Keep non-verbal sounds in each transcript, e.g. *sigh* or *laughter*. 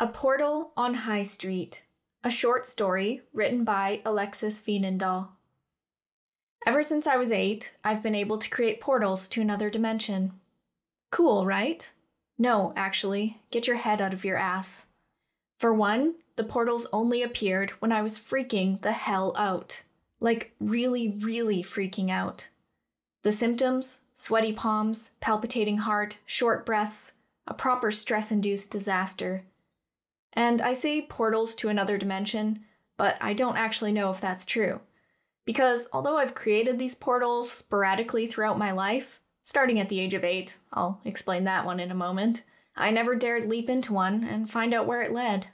A Portal on High Street, a short story written by Alexis Veenendaal. Ever since I was eight, I've been able to create portals to another dimension. Cool, right? No, actually, get your head out of your ass. For one, the portals only appeared when I was freaking the hell out. Like, really, really freaking out. The symptoms sweaty palms, palpitating heart, short breaths, a proper stress induced disaster. And I say portals to another dimension, but I don't actually know if that's true. Because although I've created these portals sporadically throughout my life, starting at the age of eight, I'll explain that one in a moment, I never dared leap into one and find out where it led.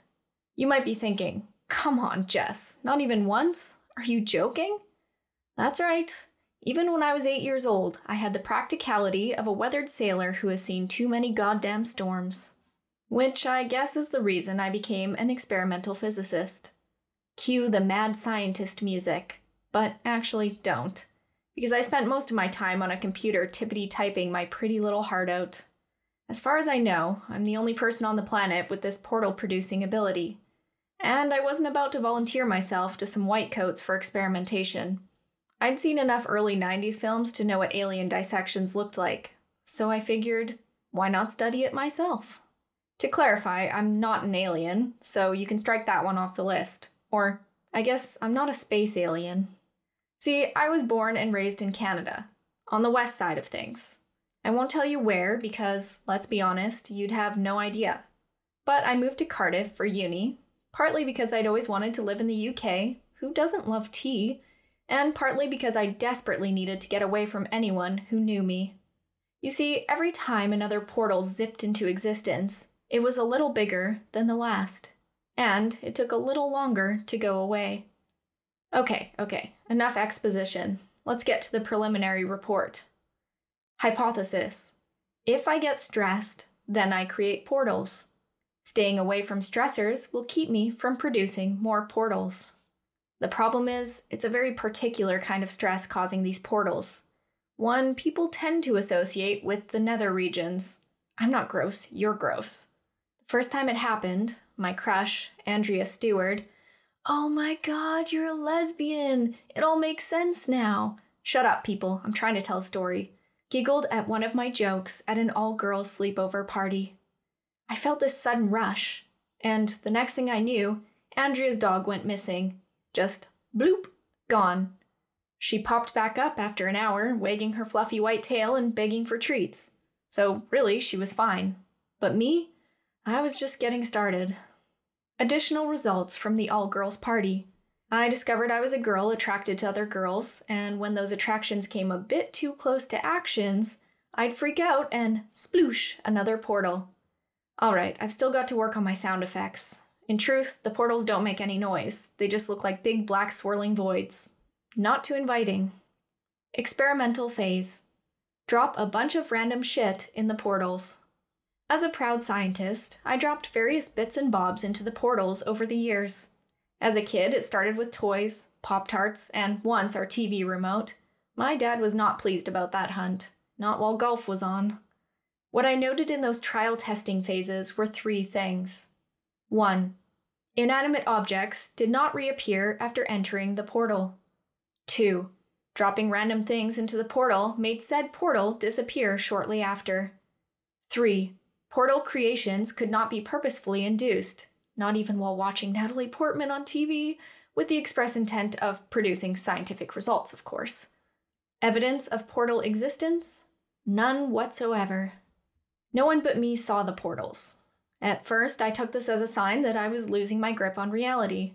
You might be thinking, come on, Jess, not even once? Are you joking? That's right. Even when I was eight years old, I had the practicality of a weathered sailor who has seen too many goddamn storms. Which I guess is the reason I became an experimental physicist. Cue the mad scientist music, but actually don't, because I spent most of my time on a computer tippity typing my pretty little heart out. As far as I know, I'm the only person on the planet with this portal producing ability. And I wasn't about to volunteer myself to some white coats for experimentation. I'd seen enough early 90s films to know what alien dissections looked like, so I figured, why not study it myself? To clarify, I'm not an alien, so you can strike that one off the list. Or, I guess I'm not a space alien. See, I was born and raised in Canada, on the west side of things. I won't tell you where because, let's be honest, you'd have no idea. But I moved to Cardiff for uni, partly because I'd always wanted to live in the UK, who doesn't love tea, and partly because I desperately needed to get away from anyone who knew me. You see, every time another portal zipped into existence, it was a little bigger than the last, and it took a little longer to go away. Okay, okay, enough exposition. Let's get to the preliminary report. Hypothesis If I get stressed, then I create portals. Staying away from stressors will keep me from producing more portals. The problem is, it's a very particular kind of stress causing these portals. One people tend to associate with the nether regions. I'm not gross, you're gross. First time it happened, my crush, Andrea Stewart, oh my god, you're a lesbian. It all makes sense now. Shut up, people. I'm trying to tell a story. Giggled at one of my jokes at an all girls sleepover party. I felt this sudden rush, and the next thing I knew, Andrea's dog went missing. Just bloop, gone. She popped back up after an hour, wagging her fluffy white tail and begging for treats. So, really, she was fine. But me? I was just getting started. Additional results from the all girls party. I discovered I was a girl attracted to other girls, and when those attractions came a bit too close to actions, I'd freak out and sploosh another portal. Alright, I've still got to work on my sound effects. In truth, the portals don't make any noise, they just look like big black swirling voids. Not too inviting. Experimental phase. Drop a bunch of random shit in the portals. As a proud scientist, I dropped various bits and bobs into the portals over the years. As a kid, it started with toys, Pop Tarts, and once our TV remote. My dad was not pleased about that hunt, not while golf was on. What I noted in those trial testing phases were three things. 1. Inanimate objects did not reappear after entering the portal. 2. Dropping random things into the portal made said portal disappear shortly after. 3. Portal creations could not be purposefully induced, not even while watching Natalie Portman on TV, with the express intent of producing scientific results, of course. Evidence of portal existence? None whatsoever. No one but me saw the portals. At first, I took this as a sign that I was losing my grip on reality.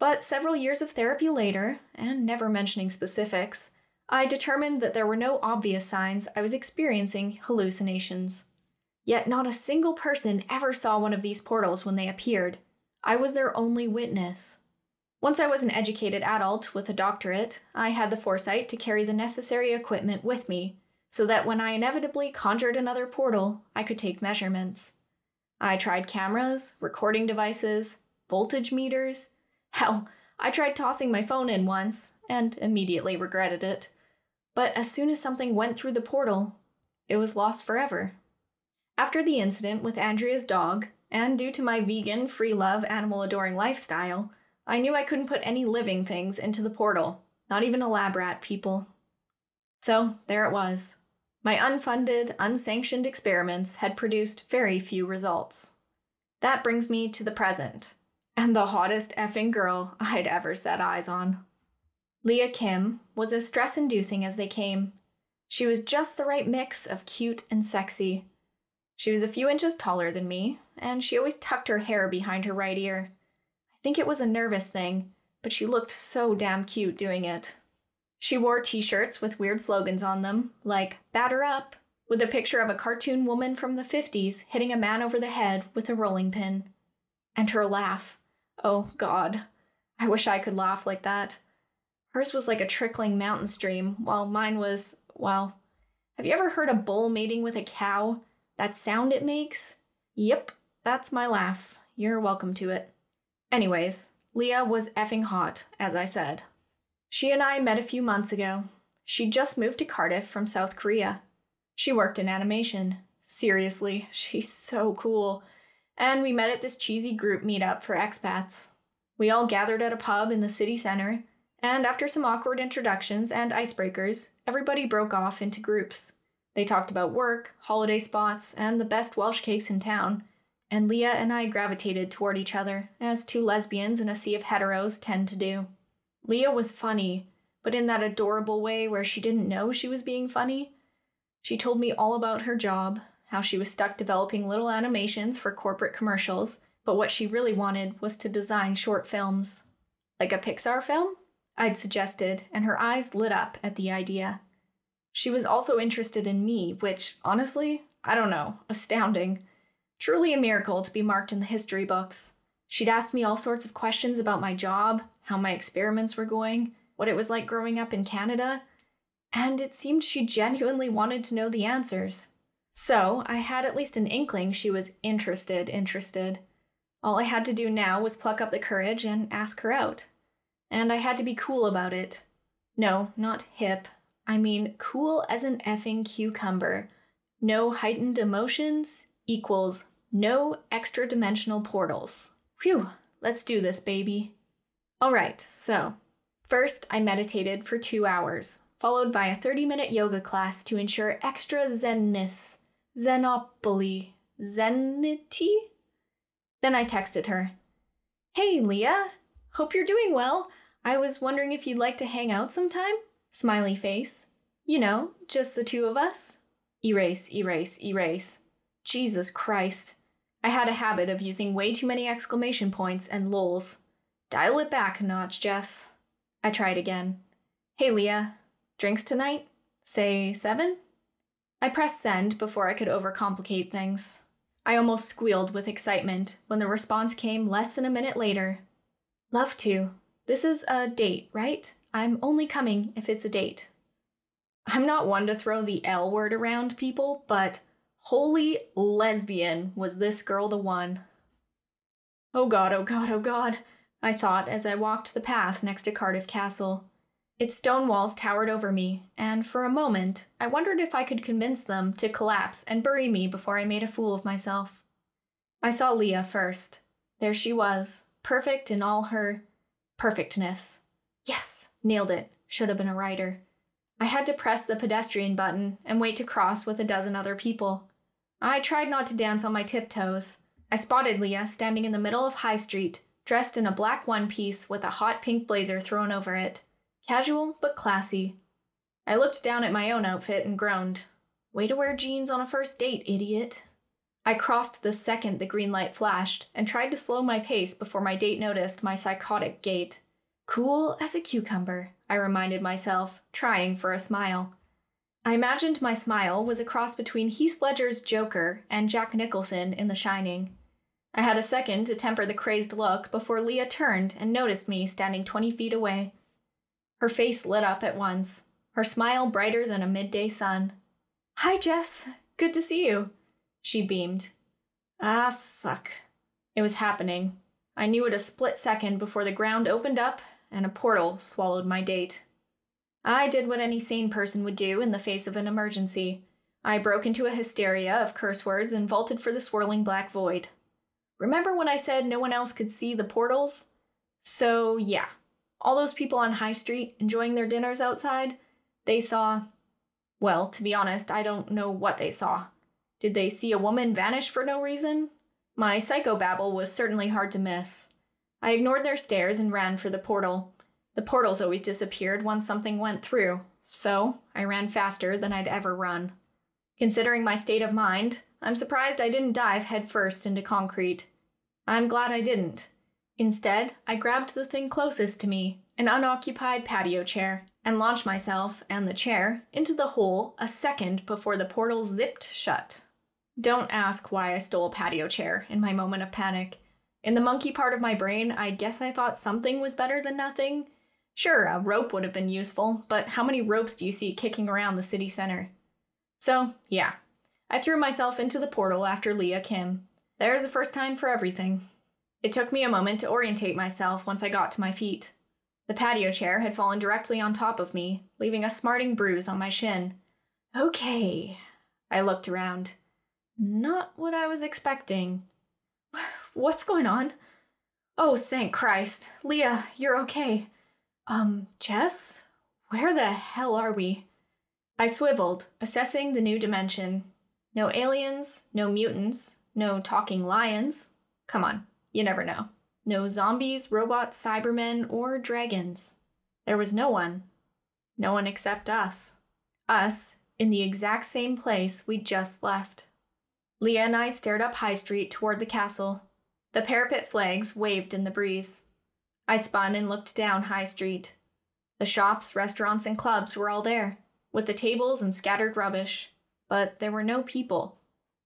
But several years of therapy later, and never mentioning specifics, I determined that there were no obvious signs I was experiencing hallucinations. Yet not a single person ever saw one of these portals when they appeared. I was their only witness. Once I was an educated adult with a doctorate, I had the foresight to carry the necessary equipment with me, so that when I inevitably conjured another portal, I could take measurements. I tried cameras, recording devices, voltage meters. *laughs* Hell, I tried tossing my phone in once, and immediately regretted it. But as soon as something went through the portal, it was lost forever. After the incident with Andrea's dog, and due to my vegan, free love, animal adoring lifestyle, I knew I couldn't put any living things into the portal, not even a lab rat, people. So there it was. My unfunded, unsanctioned experiments had produced very few results. That brings me to the present, and the hottest effing girl I'd ever set eyes on. Leah Kim was as stress inducing as they came. She was just the right mix of cute and sexy. She was a few inches taller than me, and she always tucked her hair behind her right ear. I think it was a nervous thing, but she looked so damn cute doing it. She wore t shirts with weird slogans on them, like Batter Up, with a picture of a cartoon woman from the 50s hitting a man over the head with a rolling pin. And her laugh. Oh, God. I wish I could laugh like that. Hers was like a trickling mountain stream, while mine was, well, have you ever heard a bull mating with a cow? That sound it makes? Yep, that's my laugh. You're welcome to it. Anyways, Leah was effing hot, as I said. She and I met a few months ago. She'd just moved to Cardiff from South Korea. She worked in animation. Seriously, *laughs* she's so cool. And we met at this cheesy group meetup for expats. We all gathered at a pub in the city center, and after some awkward introductions and icebreakers, everybody broke off into groups. They talked about work, holiday spots, and the best Welsh cakes in town, and Leah and I gravitated toward each other, as two lesbians in a sea of heteros tend to do. Leah was funny, but in that adorable way where she didn't know she was being funny. She told me all about her job, how she was stuck developing little animations for corporate commercials, but what she really wanted was to design short films. Like a Pixar film? I'd suggested, and her eyes lit up at the idea. She was also interested in me, which, honestly, I don't know, astounding. Truly a miracle to be marked in the history books. She'd asked me all sorts of questions about my job, how my experiments were going, what it was like growing up in Canada, and it seemed she genuinely wanted to know the answers. So I had at least an inkling she was interested, interested. All I had to do now was pluck up the courage and ask her out. And I had to be cool about it. No, not hip. I mean, cool as an effing cucumber. No heightened emotions equals no extra dimensional portals. Phew, let's do this, baby. All right, so first I meditated for two hours, followed by a 30 minute yoga class to ensure extra zenness, zenopoly, zenity. Then I texted her Hey, Leah, hope you're doing well. I was wondering if you'd like to hang out sometime? Smiley face. You know, just the two of us. Erase, erase, erase. Jesus Christ. I had a habit of using way too many exclamation points and lols. Dial it back a notch, Jess. I tried again. Hey, Leah. Drinks tonight? Say seven? I pressed send before I could overcomplicate things. I almost squealed with excitement when the response came less than a minute later. Love to. This is a date, right? I'm only coming if it's a date. I'm not one to throw the L word around people, but holy lesbian was this girl the one. Oh god, oh god, oh god, I thought as I walked the path next to Cardiff Castle. Its stone walls towered over me, and for a moment I wondered if I could convince them to collapse and bury me before I made a fool of myself. I saw Leah first. There she was, perfect in all her perfectness. Yes, nailed it. Should have been a writer. I had to press the pedestrian button and wait to cross with a dozen other people. I tried not to dance on my tiptoes. I spotted Leah standing in the middle of High Street, dressed in a black one piece with a hot pink blazer thrown over it. Casual, but classy. I looked down at my own outfit and groaned. Way to wear jeans on a first date, idiot. I crossed the second the green light flashed and tried to slow my pace before my date noticed my psychotic gait. Cool as a cucumber, I reminded myself, trying for a smile. I imagined my smile was a cross between Heath Ledger's Joker and Jack Nicholson in The Shining. I had a second to temper the crazed look before Leah turned and noticed me standing 20 feet away. Her face lit up at once, her smile brighter than a midday sun. Hi, Jess. Good to see you. She beamed. Ah, fuck. It was happening. I knew it a split second before the ground opened up and a portal swallowed my date. I did what any sane person would do in the face of an emergency. I broke into a hysteria of curse words and vaulted for the swirling black void. Remember when I said no one else could see the portals? So, yeah, all those people on High Street enjoying their dinners outside, they saw. Well, to be honest, I don't know what they saw. Did they see a woman vanish for no reason? My psychobabble was certainly hard to miss. I ignored their stares and ran for the portal. The portals always disappeared once something went through, so I ran faster than I'd ever run. Considering my state of mind, I'm surprised I didn't dive headfirst into concrete. I'm glad I didn't. Instead, I grabbed the thing closest to me, an unoccupied patio chair, and launched myself and the chair into the hole a second before the portal zipped shut. Don't ask why I stole a patio chair in my moment of panic. In the monkey part of my brain, I guess I thought something was better than nothing. Sure, a rope would have been useful, but how many ropes do you see kicking around the city center? So, yeah, I threw myself into the portal after Leah Kim. There's a first time for everything. It took me a moment to orientate myself once I got to my feet. The patio chair had fallen directly on top of me, leaving a smarting bruise on my shin. Okay. I looked around. Not what I was expecting. What's going on? Oh, thank Christ. Leah, you're okay. Um, Jess? Where the hell are we? I swiveled, assessing the new dimension. No aliens, no mutants, no talking lions. Come on, you never know. No zombies, robots, cybermen, or dragons. There was no one. No one except us. Us, in the exact same place we just left. Leah and I stared up High Street toward the castle. The parapet flags waved in the breeze. I spun and looked down High Street. The shops, restaurants, and clubs were all there, with the tables and scattered rubbish, but there were no people.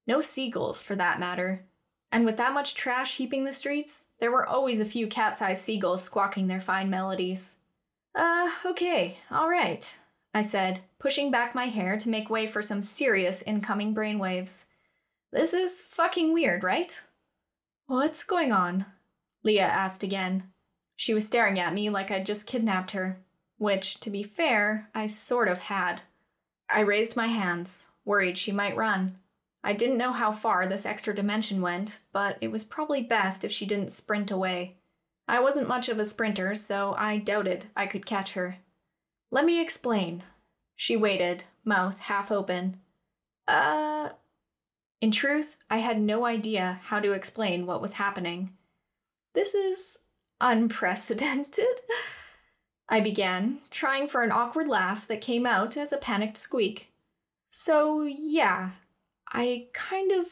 No seagulls, for that matter. And with that much trash heaping the streets, there were always a few cat sized seagulls squawking their fine melodies. Uh, okay, all right, I said, pushing back my hair to make way for some serious incoming brainwaves. This is fucking weird, right? What's going on? Leah asked again. She was staring at me like I'd just kidnapped her, which, to be fair, I sort of had. I raised my hands, worried she might run. I didn't know how far this extra dimension went, but it was probably best if she didn't sprint away. I wasn't much of a sprinter, so I doubted I could catch her. Let me explain. She waited, mouth half open. Uh, in truth, I had no idea how to explain what was happening. This is unprecedented. *laughs* I began, trying for an awkward laugh that came out as a panicked squeak. So, yeah, I kind of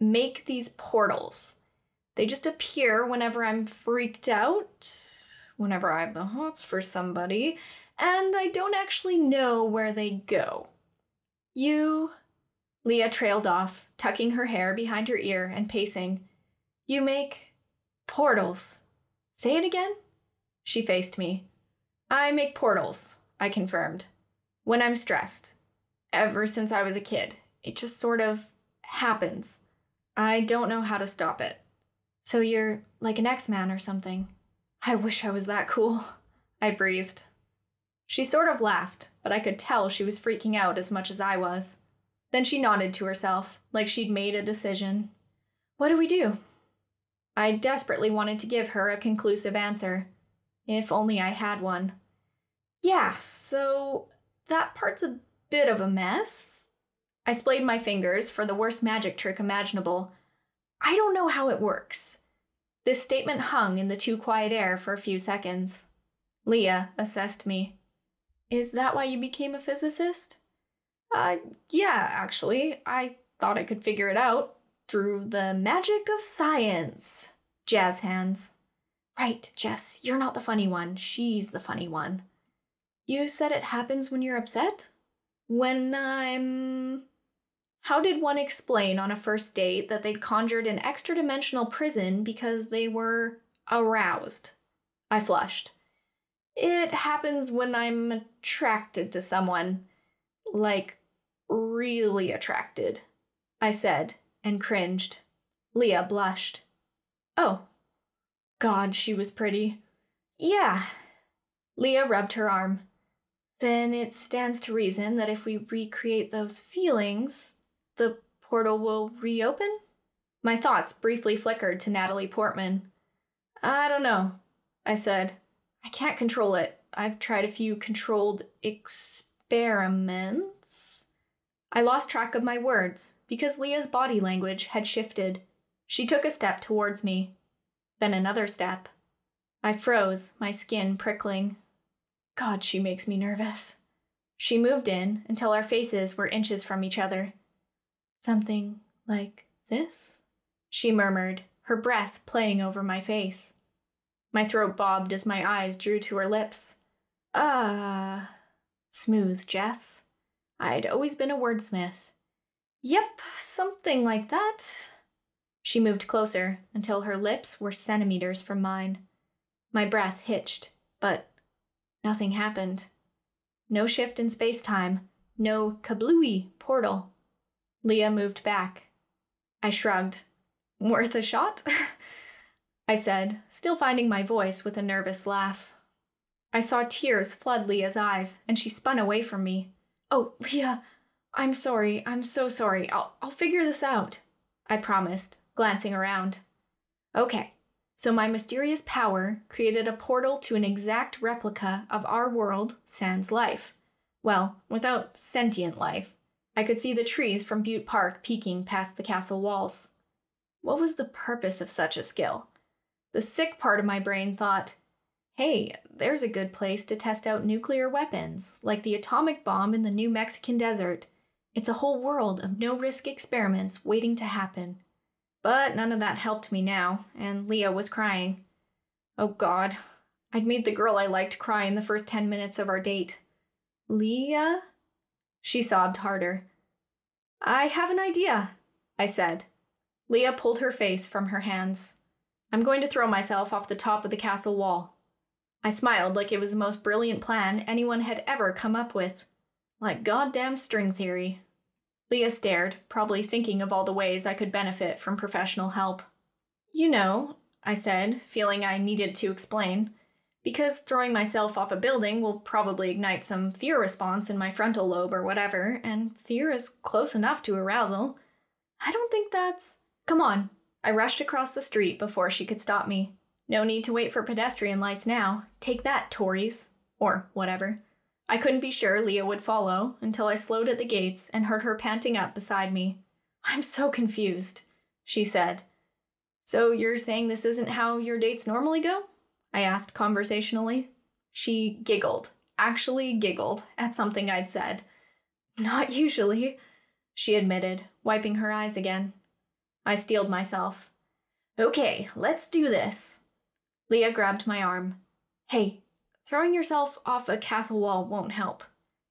make these portals. They just appear whenever I'm freaked out, whenever I have the hots for somebody, and I don't actually know where they go. You Leah trailed off, tucking her hair behind her ear and pacing. You make portals. Say it again? She faced me. I make portals, I confirmed. When I'm stressed. Ever since I was a kid. It just sort of happens. I don't know how to stop it. So you're like an X Man or something. I wish I was that cool. I breathed. She sort of laughed, but I could tell she was freaking out as much as I was. Then she nodded to herself, like she'd made a decision. What do we do? I desperately wanted to give her a conclusive answer. If only I had one. Yeah, so that part's a bit of a mess. I splayed my fingers for the worst magic trick imaginable. I don't know how it works. This statement hung in the too quiet air for a few seconds. Leah assessed me. Is that why you became a physicist? Uh, yeah, actually. I thought I could figure it out through the magic of science. Jazz hands. Right, Jess, you're not the funny one. She's the funny one. You said it happens when you're upset? When I'm. How did one explain on a first date that they'd conjured an extra dimensional prison because they were aroused? I flushed. It happens when I'm attracted to someone. Like really attracted, I said, and cringed. Leah blushed. Oh. God, she was pretty. Yeah. Leah rubbed her arm. Then it stands to reason that if we recreate those feelings, the portal will reopen? My thoughts briefly flickered to Natalie Portman. I don't know, I said. I can't control it. I've tried a few controlled experiments. I lost track of my words because Leah's body language had shifted. She took a step towards me, then another step. I froze, my skin prickling. God, she makes me nervous. She moved in until our faces were inches from each other. Something like this? She murmured, her breath playing over my face. My throat bobbed as my eyes drew to her lips. Ah, uh, smooth, Jess. I'd always been a wordsmith. Yep, something like that. She moved closer until her lips were centimeters from mine. My breath hitched, but nothing happened. No shift in space time, no kablooey portal. Leah moved back. I shrugged. Worth a shot? *laughs* I said, still finding my voice with a nervous laugh. I saw tears flood Leah's eyes, and she spun away from me. Oh, Leah, I'm sorry. I'm so sorry. I'll, I'll figure this out, I promised, glancing around. Okay, so my mysterious power created a portal to an exact replica of our world, sans life. Well, without sentient life. I could see the trees from Bute Park peeking past the castle walls. What was the purpose of such a skill? The sick part of my brain thought, hey, there's a good place to test out nuclear weapons, like the atomic bomb in the New Mexican desert. It's a whole world of no risk experiments waiting to happen. But none of that helped me now, and Leah was crying. Oh God, I'd made the girl I liked cry in the first ten minutes of our date. Leah? She sobbed harder. I have an idea, I said. Leah pulled her face from her hands. I'm going to throw myself off the top of the castle wall. I smiled like it was the most brilliant plan anyone had ever come up with. Like goddamn string theory. Leah stared, probably thinking of all the ways I could benefit from professional help. You know, I said, feeling I needed to explain, because throwing myself off a building will probably ignite some fear response in my frontal lobe or whatever, and fear is close enough to arousal. I don't think that's. Come on. I rushed across the street before she could stop me. No need to wait for pedestrian lights now. Take that, Tories. Or whatever. I couldn't be sure Leah would follow until I slowed at the gates and heard her panting up beside me. I'm so confused, she said. So you're saying this isn't how your dates normally go? I asked conversationally. She giggled, actually giggled, at something I'd said. Not usually, she admitted, wiping her eyes again. I steeled myself. Okay, let's do this. Leah grabbed my arm. Hey, throwing yourself off a castle wall won't help.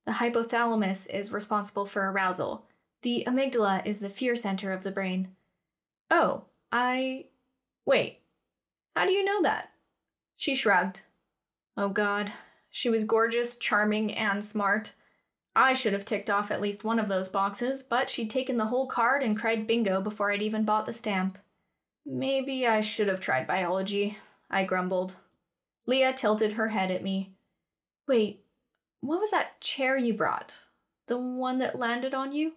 The hypothalamus is responsible for arousal. The amygdala is the fear center of the brain. Oh, I. Wait. How do you know that? She shrugged. Oh god. She was gorgeous, charming, and smart. I should have ticked off at least one of those boxes, but she'd taken the whole card and cried bingo before I'd even bought the stamp. Maybe I should have tried biology. I grumbled. Leah tilted her head at me. Wait, what was that chair you brought? The one that landed on you?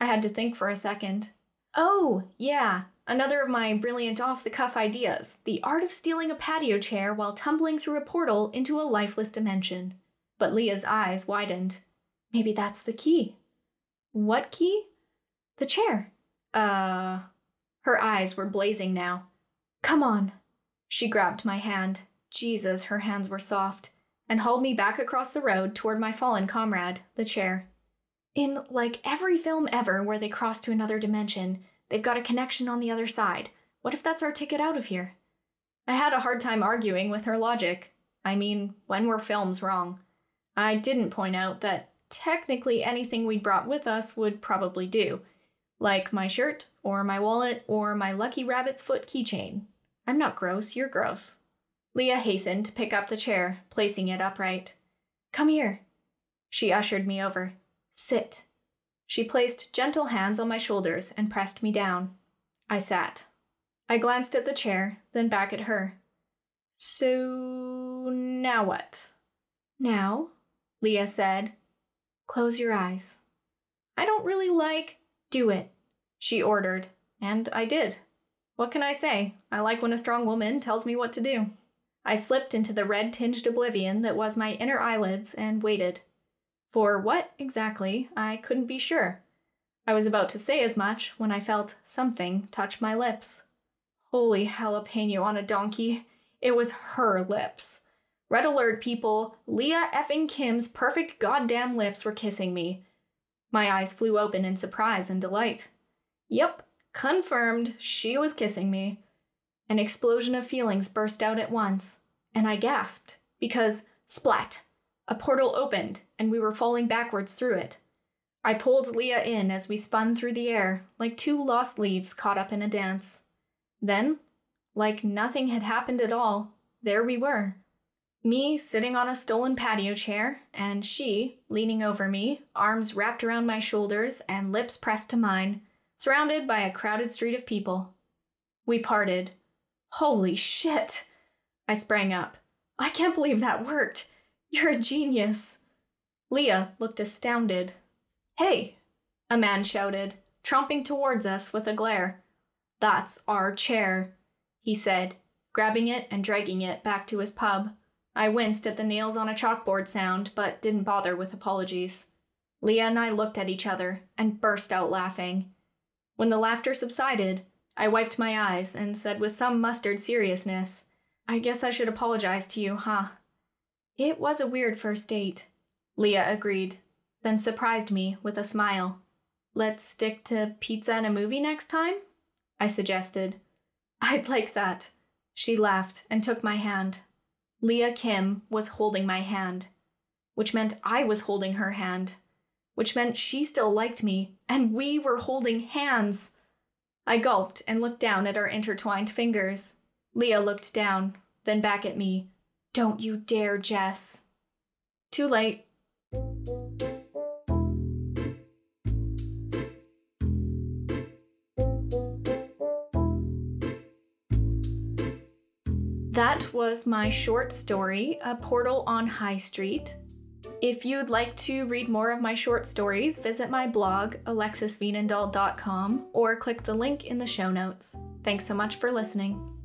I had to think for a second. Oh, yeah, another of my brilliant off the cuff ideas the art of stealing a patio chair while tumbling through a portal into a lifeless dimension. But Leah's eyes widened. Maybe that's the key. What key? The chair. Uh. Her eyes were blazing now. Come on, she grabbed my hand. Jesus, her hands were soft, and hauled me back across the road toward my fallen comrade, the chair. In like every film ever where they cross to another dimension, they've got a connection on the other side. What if that's our ticket out of here? I had a hard time arguing with her logic. I mean, when were films wrong? I didn't point out that technically anything we'd brought with us would probably do, like my shirt, or my wallet, or my lucky rabbit's foot keychain. I'm not gross, you're gross. Leah hastened to pick up the chair, placing it upright. Come here. She ushered me over. Sit. She placed gentle hands on my shoulders and pressed me down. I sat. I glanced at the chair, then back at her. So, now what? Now, Leah said, close your eyes. I don't really like. Do it, she ordered, and I did. What can I say? I like when a strong woman tells me what to do. I slipped into the red tinged oblivion that was my inner eyelids and waited. For what exactly, I couldn't be sure. I was about to say as much when I felt something touch my lips. Holy jalapeno on a donkey. It was her lips. Red alert, people. Leah effing Kim's perfect goddamn lips were kissing me. My eyes flew open in surprise and delight. Yep, confirmed, she was kissing me. An explosion of feelings burst out at once, and I gasped because, splat, a portal opened and we were falling backwards through it. I pulled Leah in as we spun through the air, like two lost leaves caught up in a dance. Then, like nothing had happened at all, there we were. Me sitting on a stolen patio chair, and she leaning over me, arms wrapped around my shoulders and lips pressed to mine, surrounded by a crowded street of people. We parted. Holy shit! I sprang up. I can't believe that worked. You're a genius. Leah looked astounded. Hey! A man shouted, tromping towards us with a glare. That's our chair, he said, grabbing it and dragging it back to his pub. I winced at the nails on a chalkboard sound, but didn't bother with apologies. Leah and I looked at each other and burst out laughing. When the laughter subsided, I wiped my eyes and said with some mustered seriousness, I guess I should apologize to you, huh? It was a weird first date. Leah agreed, then surprised me with a smile. Let's stick to pizza and a movie next time? I suggested. I'd like that. She laughed and took my hand. Leah Kim was holding my hand, which meant I was holding her hand, which meant she still liked me, and we were holding hands. I gulped and looked down at our intertwined fingers. Leah looked down, then back at me. Don't you dare, Jess. Too late. That was my short story, A Portal on High Street. If you'd like to read more of my short stories, visit my blog, alexisveenendaal.com, or click the link in the show notes. Thanks so much for listening.